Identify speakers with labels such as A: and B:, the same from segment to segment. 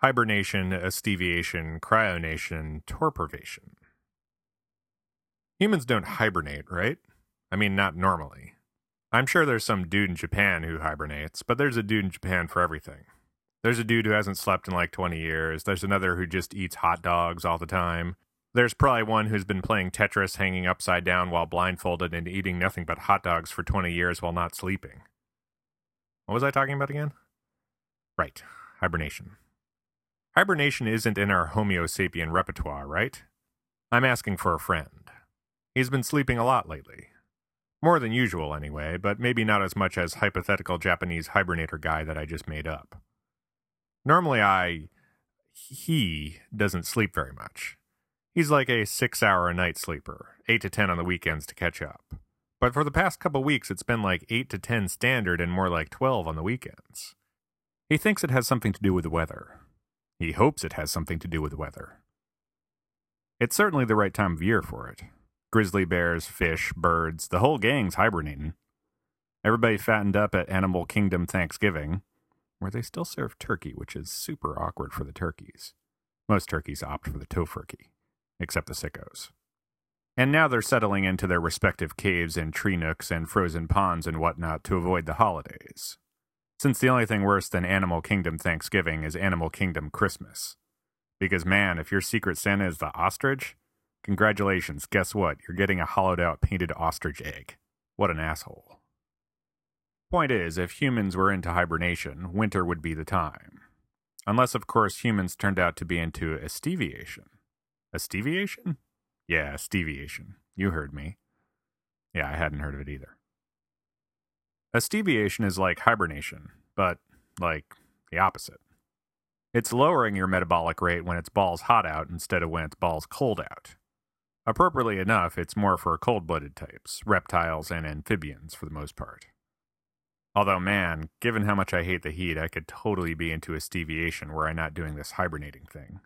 A: hibernation, aestivation, cryonation, torporvation. Humans don't hibernate, right? I mean, not normally. I'm sure there's some dude in Japan who hibernates, but there's a dude in Japan for everything. There's a dude who hasn't slept in like 20 years. There's another who just eats hot dogs all the time. There's probably one who's been playing Tetris hanging upside down while blindfolded and eating nothing but hot dogs for 20 years while not sleeping. What was I talking about again? Right, hibernation. Hibernation isn't in our Homo sapien repertoire, right? I'm asking for a friend. He's been sleeping a lot lately. More than usual, anyway, but maybe not as much as hypothetical Japanese hibernator guy that I just made up. Normally, I. he doesn't sleep very much. He's like a six hour a night sleeper, 8 to 10 on the weekends to catch up. But for the past couple weeks, it's been like 8 to 10 standard and more like 12 on the weekends. He thinks it has something to do with the weather. He hopes it has something to do with the weather. It's certainly the right time of year for it. Grizzly bears, fish, birds, the whole gang's hibernating. Everybody fattened up at Animal Kingdom Thanksgiving, where they still serve turkey, which is super awkward for the turkeys. Most turkeys opt for the tofurkey, except the sickos. And now they're settling into their respective caves and tree nooks and frozen ponds and whatnot to avoid the holidays. Since the only thing worse than Animal Kingdom Thanksgiving is Animal Kingdom Christmas. Because man, if your secret Santa is the ostrich, Congratulations, guess what? You're getting a hollowed out painted ostrich egg. What an asshole. Point is, if humans were into hibernation, winter would be the time. Unless, of course, humans turned out to be into aestivation. Aestivation? Yeah, aestivation. You heard me. Yeah, I hadn't heard of it either. Aestivation is like hibernation, but like the opposite. It's lowering your metabolic rate when it's balls hot out instead of when it's balls cold out. Appropriately enough, it's more for cold blooded types, reptiles and amphibians for the most part. Although, man, given how much I hate the heat, I could totally be into aestivation were I not doing this hibernating thing.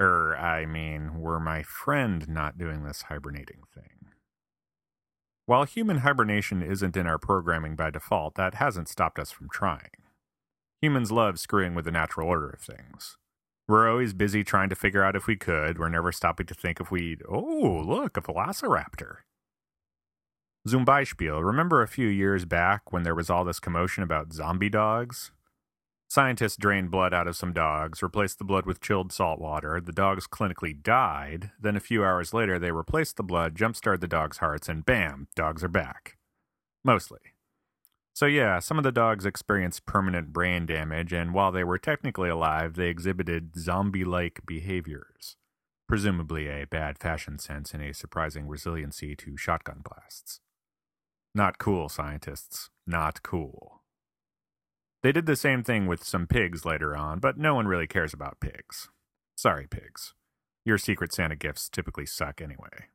A: Er, I mean, were my friend not doing this hibernating thing. While human hibernation isn't in our programming by default, that hasn't stopped us from trying. Humans love screwing with the natural order of things. We're always busy trying to figure out if we could. We're never stopping to think if we'd, oh, look, a velociraptor. Zum Beispiel, remember a few years back when there was all this commotion about zombie dogs? Scientists drained blood out of some dogs, replaced the blood with chilled salt water. The dogs clinically died. Then a few hours later, they replaced the blood, jump started the dogs' hearts, and bam, dogs are back. Mostly. So, yeah, some of the dogs experienced permanent brain damage, and while they were technically alive, they exhibited zombie like behaviors. Presumably a bad fashion sense and a surprising resiliency to shotgun blasts. Not cool, scientists. Not cool. They did the same thing with some pigs later on, but no one really cares about pigs. Sorry, pigs. Your Secret Santa gifts typically suck anyway.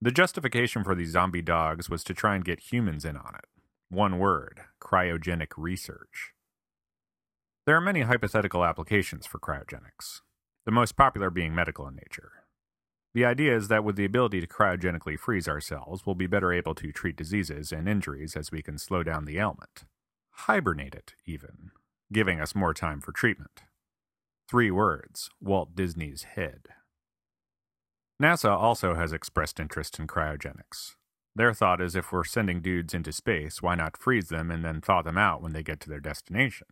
A: The justification for these zombie dogs was to try and get humans in on it. One word cryogenic research. There are many hypothetical applications for cryogenics, the most popular being medical in nature. The idea is that with the ability to cryogenically freeze ourselves, we'll be better able to treat diseases and injuries as we can slow down the ailment. Hibernate it, even, giving us more time for treatment. Three words Walt Disney's head. NASA also has expressed interest in cryogenics, their thought is if we're sending dudes into space, why not freeze them and then thaw them out when they get to their destination?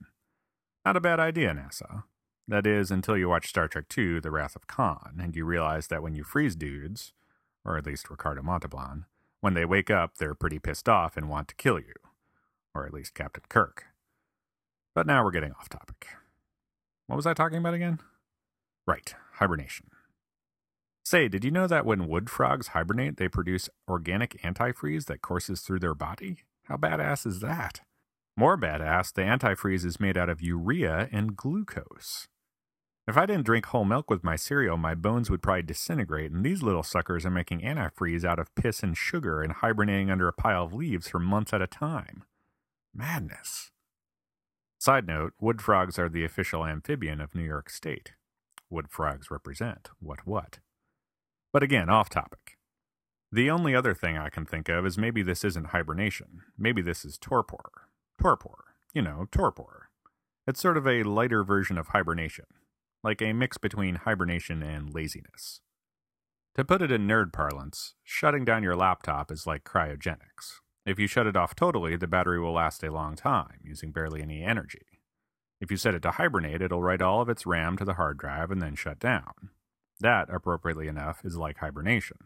A: Not a bad idea, NASA. That is, until you watch Star Trek II The Wrath of Khan, and you realize that when you freeze dudes, or at least Ricardo Montalban, when they wake up, they're pretty pissed off and want to kill you. Or at least Captain Kirk. But now we're getting off topic. What was I talking about again? Right, hibernation. Say, did you know that when wood frogs hibernate, they produce organic antifreeze that courses through their body? How badass is that? More badass, the antifreeze is made out of urea and glucose. If I didn't drink whole milk with my cereal, my bones would probably disintegrate, and these little suckers are making antifreeze out of piss and sugar and hibernating under a pile of leaves for months at a time. Madness. Side note wood frogs are the official amphibian of New York State. Wood frogs represent what what. But again, off topic. The only other thing I can think of is maybe this isn't hibernation. Maybe this is torpor. Torpor. You know, torpor. It's sort of a lighter version of hibernation, like a mix between hibernation and laziness. To put it in nerd parlance, shutting down your laptop is like cryogenics. If you shut it off totally, the battery will last a long time, using barely any energy. If you set it to hibernate, it'll write all of its RAM to the hard drive and then shut down. That, appropriately enough, is like hibernation.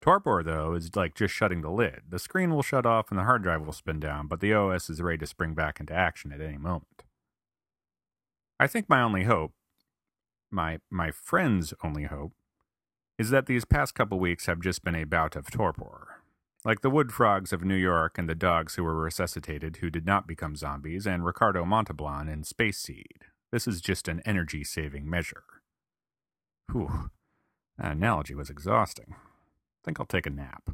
A: Torpor, though, is like just shutting the lid. The screen will shut off and the hard drive will spin down, but the OS is ready to spring back into action at any moment. I think my only hope, my my friend's only hope, is that these past couple weeks have just been a bout of torpor. Like the wood frogs of New York and the dogs who were resuscitated who did not become zombies, and Ricardo Montalban in Space Seed. This is just an energy saving measure. Whew. That analogy was exhausting. I think I'll take a nap.